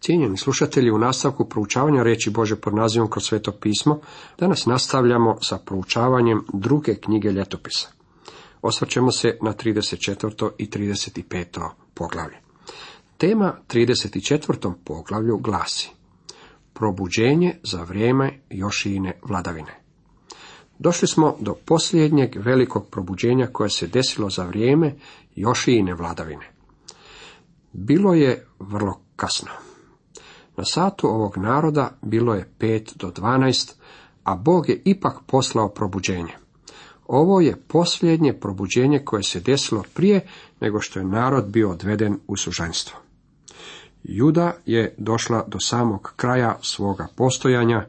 Cijenjeni slušatelji, u nastavku proučavanja reći Bože pod nazivom kroz sveto pismo, danas nastavljamo sa proučavanjem druge knjige ljetopisa. Osvrćemo se na 34. i 35. poglavlje. Tema 34. poglavlju glasi Probuđenje za vrijeme Jošijine vladavine. Došli smo do posljednjeg velikog probuđenja koje se desilo za vrijeme Jošijine vladavine. Bilo je vrlo kasno. Na satu ovog naroda bilo je pet do dvanaest, a Bog je ipak poslao probuđenje. Ovo je posljednje probuđenje koje se desilo prije nego što je narod bio odveden u sužanjstvo. Juda je došla do samog kraja svoga postojanja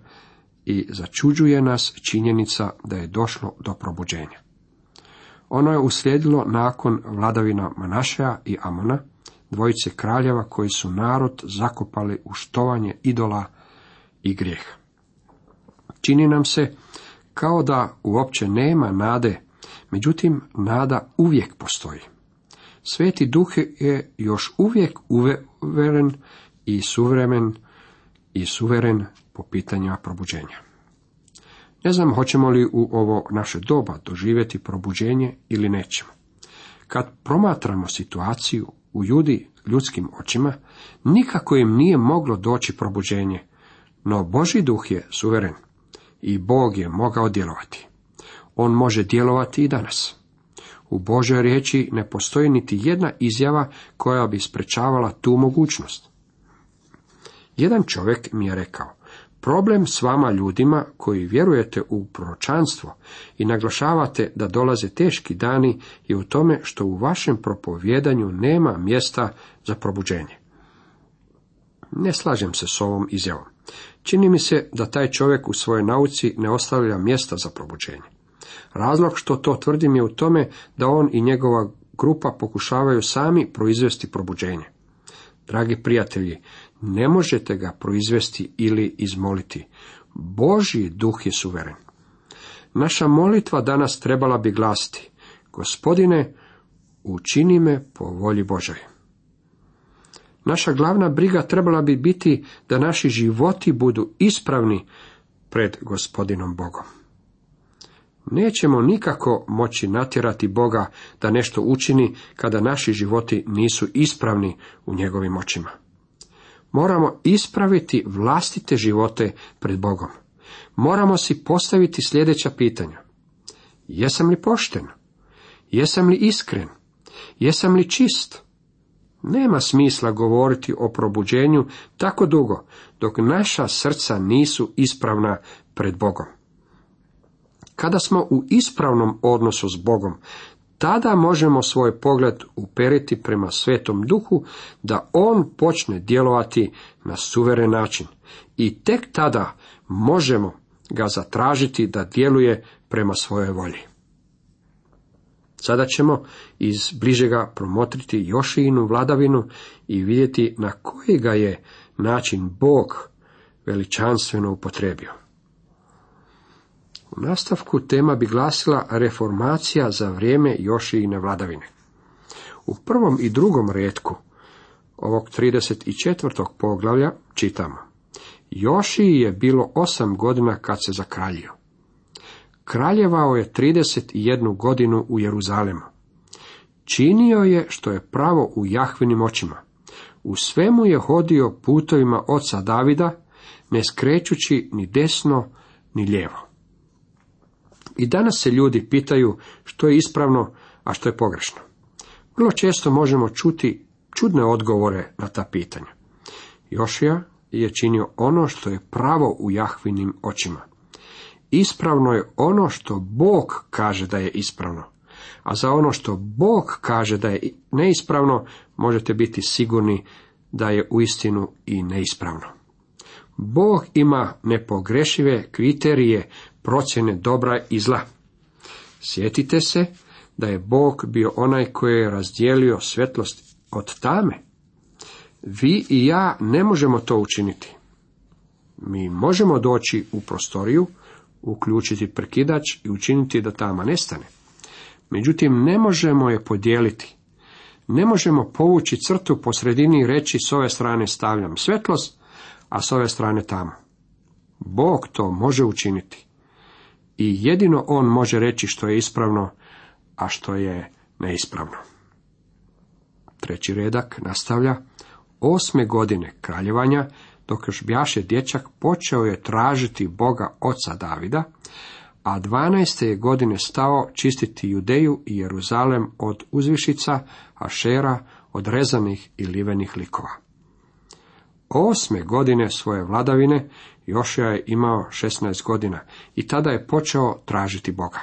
i začuđuje nas činjenica da je došlo do probuđenja. Ono je uslijedilo nakon vladavina Manašeja i Amona, dvojice kraljeva koji su narod zakopali u štovanje idola i grijeh. Čini nam se kao da uopće nema nade, međutim nada uvijek postoji. Sveti duh je još uvijek uveren i suvremen i suveren po pitanjima probuđenja. Ne znam hoćemo li u ovo naše doba doživjeti probuđenje ili nećemo. Kad promatramo situaciju u ljudi ljudskim očima, nikako im nije moglo doći probuđenje, no Boži duh je suveren i Bog je mogao djelovati. On može djelovati i danas. U Božoj riječi ne postoji niti jedna izjava koja bi sprečavala tu mogućnost. Jedan čovjek mi je rekao, problem s vama ljudima koji vjerujete u proročanstvo i naglašavate da dolaze teški dani je u tome što u vašem propovjedanju nema mjesta za probuđenje. Ne slažem se s ovom izjavom. Čini mi se da taj čovjek u svojoj nauci ne ostavlja mjesta za probuđenje. Razlog što to tvrdim je u tome da on i njegova grupa pokušavaju sami proizvesti probuđenje. Dragi prijatelji, ne možete ga proizvesti ili izmoliti. Božji duh je suveren. Naša molitva danas trebala bi glasiti, gospodine, učini me po volji Božoj. Naša glavna briga trebala bi biti da naši životi budu ispravni pred gospodinom Bogom. Nećemo nikako moći natjerati Boga da nešto učini kada naši životi nisu ispravni u njegovim očima. Moramo ispraviti vlastite živote pred Bogom. Moramo si postaviti sljedeća pitanja. Jesam li pošten? Jesam li iskren? Jesam li čist? Nema smisla govoriti o probuđenju tako dugo, dok naša srca nisu ispravna pred Bogom. Kada smo u ispravnom odnosu s Bogom, tada možemo svoj pogled uperiti prema svetom duhu, da on počne djelovati na suveren način. I tek tada možemo ga zatražiti da djeluje prema svojoj volji. Sada ćemo iz bližega promotriti Jošijinu vladavinu i vidjeti na koji ga je način Bog veličanstveno upotrebio. U nastavku tema bi glasila reformacija za vrijeme Jošijine vladavine. U prvom i drugom redku ovog 34. poglavlja čitamo. Jošiji je bilo osam godina kad se zakraljio. Kraljevao je 31 godinu u Jeruzalemu. Činio je što je pravo u Jahvinim očima. U svemu je hodio putovima oca Davida, ne skrećući ni desno ni lijevo. I danas se ljudi pitaju što je ispravno, a što je pogrešno. Vrlo često možemo čuti čudne odgovore na ta pitanja. Jošija je činio ono što je pravo u Jahvinim očima. Ispravno je ono što Bog kaže da je ispravno. A za ono što Bog kaže da je neispravno, možete biti sigurni da je uistinu i neispravno. Bog ima nepogrešive kriterije procjene dobra i zla. Sjetite se da je Bog bio onaj koji je razdijelio svjetlost od tame. Vi i ja ne možemo to učiniti. Mi možemo doći u prostoriju, uključiti prekidač i učiniti da tama nestane. Međutim, ne možemo je podijeliti. Ne možemo povući crtu po sredini i reći s ove strane stavljam svetlost, a s ove strane tamo. Bog to može učiniti. I jedino On može reći što je ispravno, a što je neispravno. Treći redak nastavlja. Osme godine kraljevanja, dok još bjaše dječak, počeo je tražiti Boga oca Davida, a dvanaeste je godine stao čistiti Judeju i Jeruzalem od uzvišica, ašera, od rezanih i livenih likova. Osme godine svoje vladavine Jošija je imao 16 godina i tada je počeo tražiti Boga.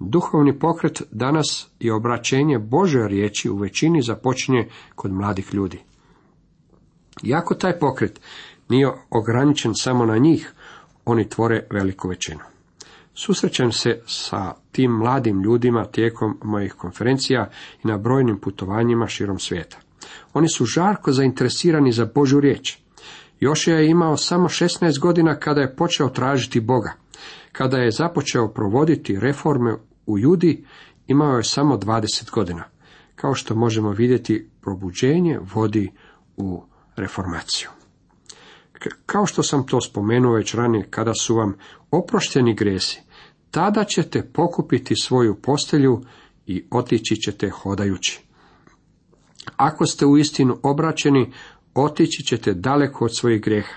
Duhovni pokret danas je obraćenje Bože riječi u većini započinje kod mladih ljudi. Iako taj pokret nije ograničen samo na njih, oni tvore veliku većinu. Susrećem se sa tim mladim ljudima tijekom mojih konferencija i na brojnim putovanjima širom svijeta. Oni su žarko zainteresirani za Božu riječ. Jošija je imao samo 16 godina kada je počeo tražiti Boga. Kada je započeo provoditi reforme u Judi, imao je samo 20 godina. Kao što možemo vidjeti, probuđenje vodi u reformaciju. Kao što sam to spomenuo već ranije, kada su vam oprošteni gresi, tada ćete pokupiti svoju postelju i otići ćete hodajući. Ako ste u istinu obraćeni, otići ćete daleko od svojih greha.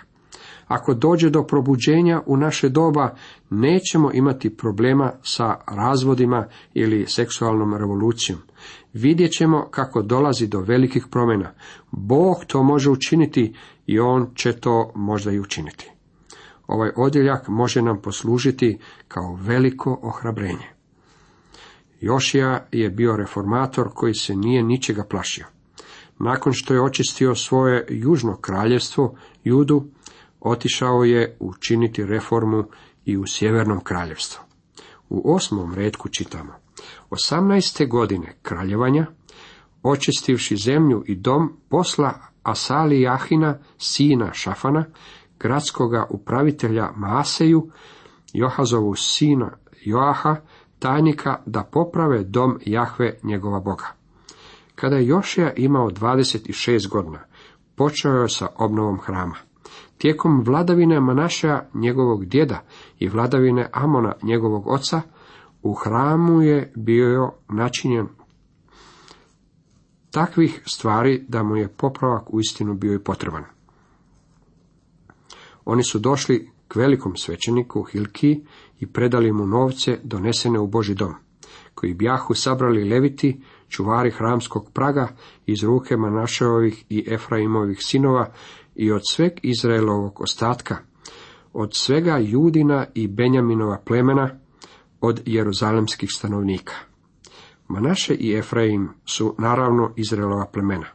Ako dođe do probuđenja u naše doba, nećemo imati problema sa razvodima ili seksualnom revolucijom. Vidjet ćemo kako dolazi do velikih promjena. Bog to može učiniti i On će to možda i učiniti. Ovaj odjeljak može nam poslužiti kao veliko ohrabrenje. Jošija je bio reformator koji se nije ničega plašio. Nakon što je očistio svoje južno kraljevstvo, Judu, otišao je učiniti reformu i u sjevernom kraljevstvu. U osmom redku čitamo. Osamnaeste godine kraljevanja, očistivši zemlju i dom, posla Asali Jahina, sina Šafana, gradskoga upravitelja Maaseju, Johazovu sina Joaha, tajnika da poprave dom Jahve njegova Boga. Kada je Jošija imao 26 godina, počeo je sa obnovom hrama. Tijekom vladavine Manaša njegovog djeda i vladavine Amona njegovog oca, u hramu je bio načinjen takvih stvari da mu je popravak uistinu bio i potreban. Oni su došli k velikom svećeniku Hilki i predali mu novce donesene u Boži dom, koji bjahu sabrali leviti, čuvari hramskog praga iz ruke Manašeovih i Efraimovih sinova i od sveg Izraelovog ostatka, od svega Judina i Benjaminova plemena, od jeruzalemskih stanovnika. Manaše i Efraim su naravno Izraelova plemena.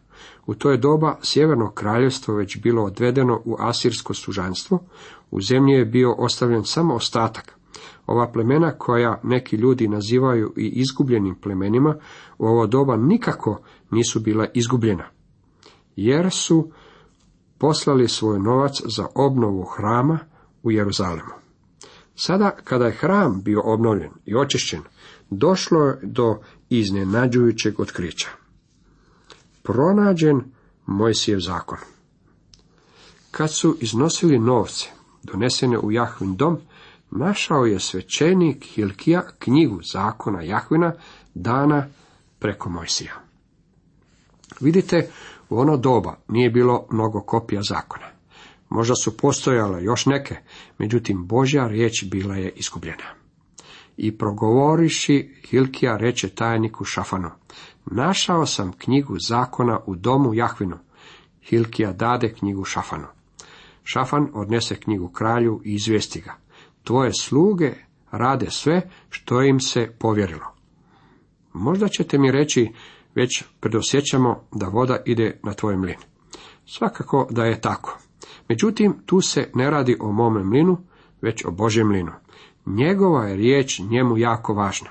U to je doba sjeverno kraljevstvo već bilo odvedeno u asirsko sužanstvo, u zemlji je bio ostavljen samo ostatak. Ova plemena koja neki ljudi nazivaju i izgubljenim plemenima, u ovo doba nikako nisu bila izgubljena, jer su poslali svoj novac za obnovu hrama u Jeruzalemu. Sada, kada je hram bio obnovljen i očišćen, došlo je do iznenađujućeg otkrića. Pronađen Mojsijev zakon. Kad su iznosili novce, donesene u Jahvin dom, našao je svećenik Hilkija knjigu zakona Jahvina dana preko Mojsija. Vidite, u ono doba nije bilo mnogo kopija zakona. Možda su postojale još neke, međutim Božja riječ bila je izgubljena. I progovoriši Hilkija reče tajniku Šafanu, našao sam knjigu zakona u domu Jahvinu. Hilkija dade knjigu Šafanu. Šafan odnese knjigu kralju i izvijesti ga. Tvoje sluge rade sve što im se povjerilo. Možda ćete mi reći, već predosjećamo da voda ide na tvoj mlin. Svakako da je tako. Međutim, tu se ne radi o mome mlinu, već o Božjem mlinu. Njegova je riječ njemu jako važna.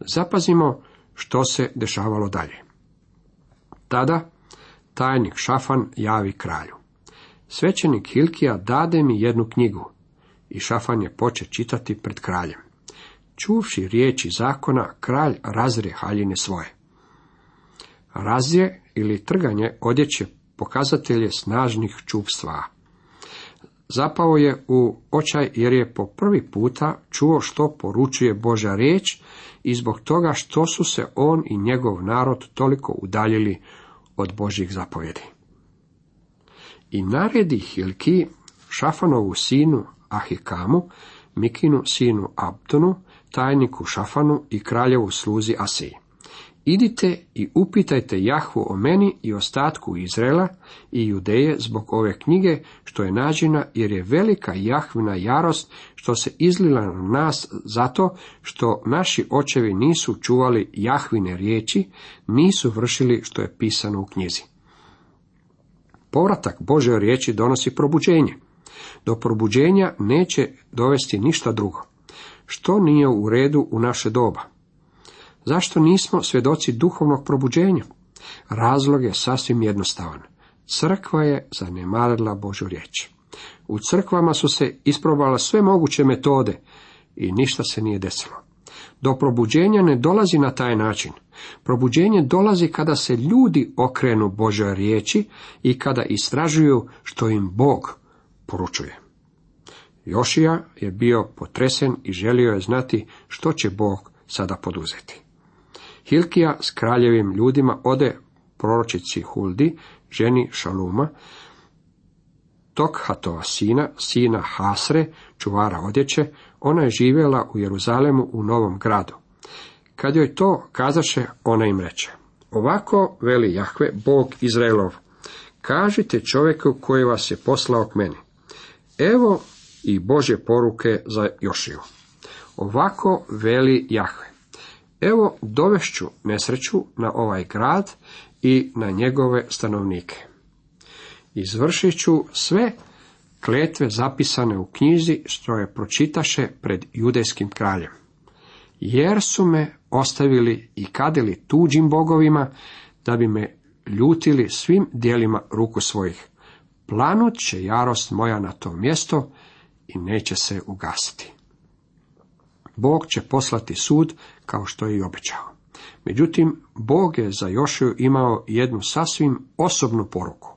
Zapazimo što se dešavalo dalje. Tada tajnik Šafan javi kralju. Svećenik Hilkija dade mi jednu knjigu i Šafan je poče čitati pred kraljem. Čuvši riječi zakona, kralj razre haljine svoje. Razje ili trganje odjeće pokazatelj je snažnih čupstva. Zapao je u očaj jer je po prvi puta čuo što poručuje Božja riječ i zbog toga što su se on i njegov narod toliko udaljili od Božjih zapovjedi. I naredi Hilki, Šafanovu sinu Ahikamu, Mikinu sinu Abdonu, tajniku Šafanu i kraljevu sluzi Asiji. Idite i upitajte Jahvu o meni i ostatku Izraela i Judeje zbog ove knjige što je nađena jer je velika Jahvina jarost što se izlila na nas zato što naši očevi nisu čuvali Jahvine riječi, nisu vršili što je pisano u knjizi. Povratak Bože riječi donosi probuđenje. Do probuđenja neće dovesti ništa drugo. Što nije u redu u naše doba? Zašto nismo svjedoci duhovnog probuđenja? Razlog je sasvim jednostavan. Crkva je zanemarila Božu riječ. U crkvama su se isprobala sve moguće metode i ništa se nije desilo. Do probuđenja ne dolazi na taj način. Probuđenje dolazi kada se ljudi okrenu Božoj riječi i kada istražuju što im Bog poručuje. Jošija je bio potresen i želio je znati što će Bog sada poduzeti. Hilkija s kraljevim ljudima ode proročici Huldi, ženi Šaluma, Tokhatova sina, sina Hasre, čuvara odjeće, ona je živjela u Jeruzalemu u Novom gradu. Kad joj to kazaše, ona im reče, ovako veli Jahve, Bog Izraelov, kažite čovjeku koji vas je poslao k meni. Evo i Bože poruke za Jošiju. Ovako veli Jahve. Evo dovešću nesreću na ovaj grad i na njegove stanovnike. Izvršit ću sve kletve zapisane u knjizi što je pročitaše pred judejskim kraljem. Jer su me ostavili i kadili tuđim bogovima, da bi me ljutili svim dijelima ruku svojih. Planut će jarost moja na to mjesto i neće se ugasiti. Bog će poslati sud kao što je i obećao. Međutim, Bog je za Jošiju imao jednu sasvim osobnu poruku.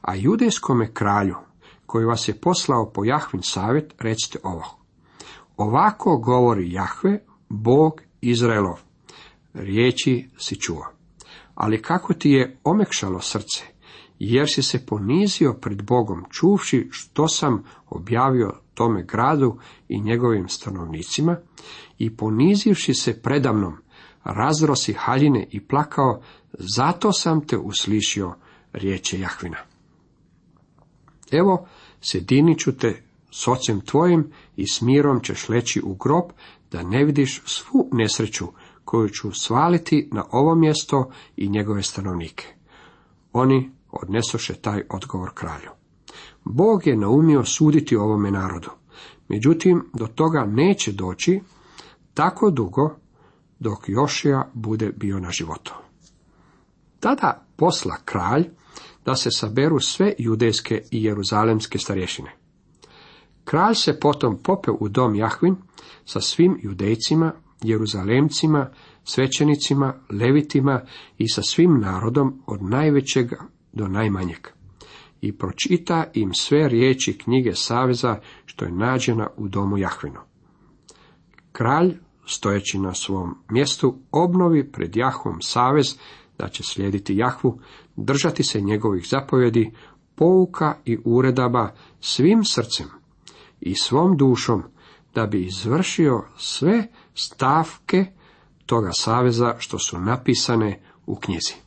A judejskome kralju, koji vas je poslao po Jahvin savjet, recite ovo. Ovako govori Jahve, Bog Izraelov. Riječi si čuo. Ali kako ti je omekšalo srce, jer si se ponizio pred Bogom, čuvši što sam objavio tome gradu i njegovim stanovnicima, i ponizivši se predamnom, razrosi haljine i plakao, zato sam te uslišio, riječe Jahvina. Evo, sedini ću te s ocem tvojim i s mirom ćeš leći u grob, da ne vidiš svu nesreću koju ću svaliti na ovo mjesto i njegove stanovnike. Oni odnesoše taj odgovor kralju. Bog je naumio suditi ovome narodu. Međutim, do toga neće doći tako dugo dok Jošija bude bio na životu. Tada posla kralj da se saberu sve judejske i jeruzalemske starješine. Kralj se potom pope u dom Jahvin sa svim judejcima, jeruzalemcima, svećenicima, levitima i sa svim narodom od najvećeg do najmanjeg. I pročita im sve riječi knjige Saveza što je nađena u domu Jahvinu. Kralj, stojeći na svom mjestu, obnovi pred Jahvom savez da će slijediti Jahvu, držati se njegovih zapovjedi, pouka i uredaba svim srcem i svom dušom, da bi izvršio sve stavke toga saveza što su napisane u knjizi.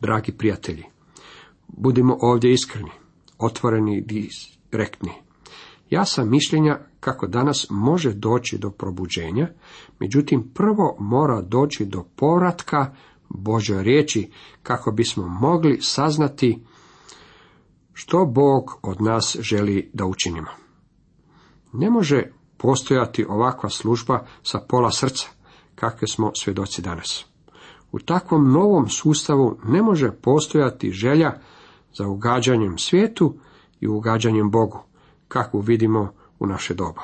Dragi prijatelji, budimo ovdje iskreni, otvoreni i direktni. Ja sam mišljenja kako danas može doći do probuđenja, međutim prvo mora doći do povratka Božoj riječi kako bismo mogli saznati što Bog od nas želi da učinimo. Ne može postojati ovakva služba sa pola srca, kakve smo svjedoci danas. U takvom novom sustavu ne može postojati želja za ugađanjem svijetu i ugađanjem Bogu, kakvu vidimo u naše doba.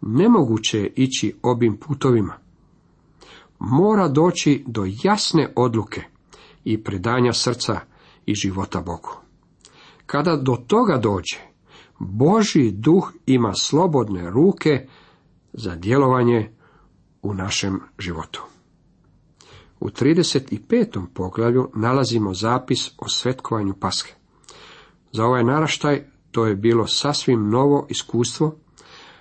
Nemoguće je ići obim putovima. mora doći do jasne odluke i predanja srca i života Bogu. Kada do toga dođe, Boži duh ima slobodne ruke za djelovanje u našem životu. U 35. poglavlju nalazimo zapis o svetkovanju paske. Za ovaj naraštaj to je bilo sasvim novo iskustvo,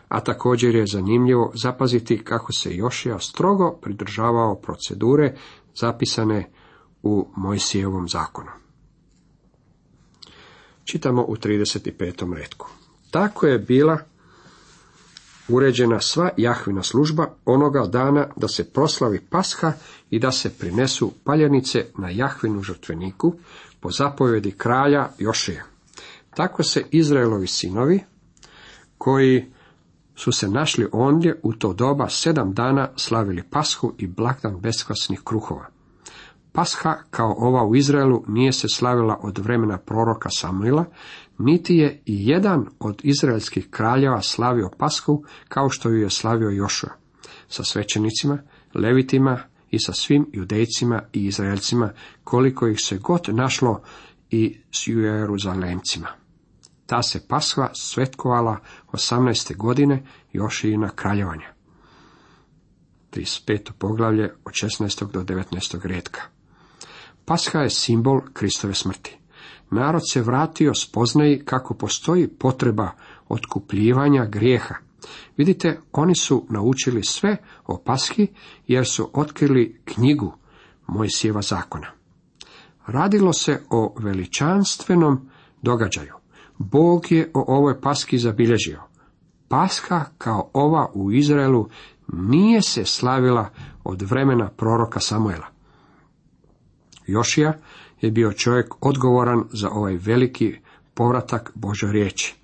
a također je zanimljivo zapaziti kako se Jošija strogo pridržavao procedure zapisane u Mojsijevom zakonu. Čitamo u 35. redku. Tako je bila uređena sva Jahvina služba onoga dana da se proslavi pasha i da se prinesu paljenice na Jahvinu žrtveniku po zapovjedi kralja Jošija. Tako se Izraelovi sinovi, koji su se našli ondje u to doba sedam dana slavili pashu i blagdan beskvasnih kruhova. Pasha kao ova u Izraelu nije se slavila od vremena proroka Samuila, niti je i jedan od izraelskih kraljeva slavio pashu kao što ju je slavio Jošua, sa svećenicima, levitima i sa svim judejcima i izraelcima, koliko ih se god našlo i s Jeruzalemcima. Ta se pasva svetkovala 18. godine Jošijina kraljevanja. 35. poglavlje od 16. do 19. redka. Pasha je simbol Kristove smrti. Narod se vratio spoznaji kako postoji potreba otkupljivanja grijeha. Vidite, oni su naučili sve o paski jer su otkrili knjigu Mojsijeva zakona. Radilo se o veličanstvenom događaju. Bog je o ovoj paski zabilježio. Pasha kao ova u Izraelu nije se slavila od vremena proroka Samuela. Jošija je bio čovjek odgovoran za ovaj veliki povratak Božoj riječi.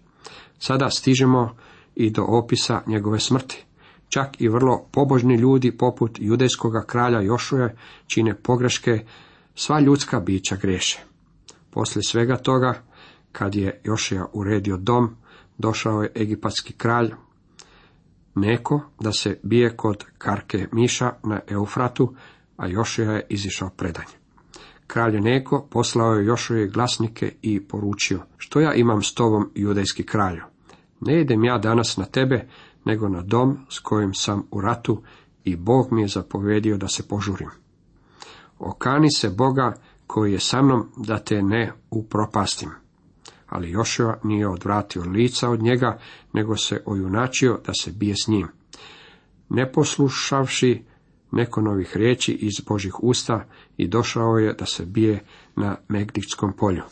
Sada stižemo i do opisa njegove smrti. Čak i vrlo pobožni ljudi poput judejskoga kralja Jošuje čine pogreške, sva ljudska bića greše. Poslije svega toga, kad je Jošija uredio dom, došao je egipatski kralj Neko da se bije kod karke Miša na Eufratu, a Jošija je izišao predanje. Kralj Neko poslao je Jošuje glasnike i poručio, što ja imam s tobom, judejski kralju? Ne idem ja danas na tebe, nego na dom s kojim sam u ratu i Bog mi je zapovedio da se požurim. Okani se Boga koji je sa mnom da te ne upropastim. Ali Jošua nije odvratio lica od njega, nego se ojunačio da se bije s njim. Ne neko novih riječi iz Božih usta i došao je da se bije na Megdijskom polju.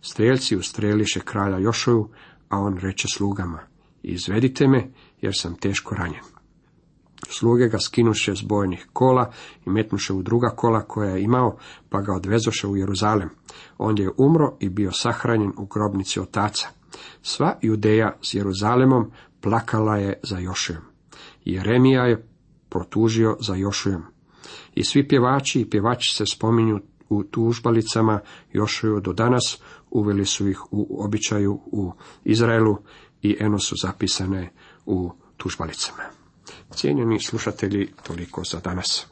Strelci ustreliše kralja Jošoju, a on reče slugama, izvedite me, jer sam teško ranjen. Sluge ga skinuše s bojnih kola i metnuše u druga kola koja je imao, pa ga odvezoše u Jeruzalem. Ondje je umro i bio sahranjen u grobnici otaca. Sva Judeja s Jeruzalemom plakala je za Jošijom. Jeremija je protužio za Jošujem. I svi pjevači i pjevači se spominju u tužbalicama Jošuju do danas, uveli su ih u običaju u Izraelu i eno su zapisane u tužbalicama. Cijenjeni slušatelji, toliko za danas.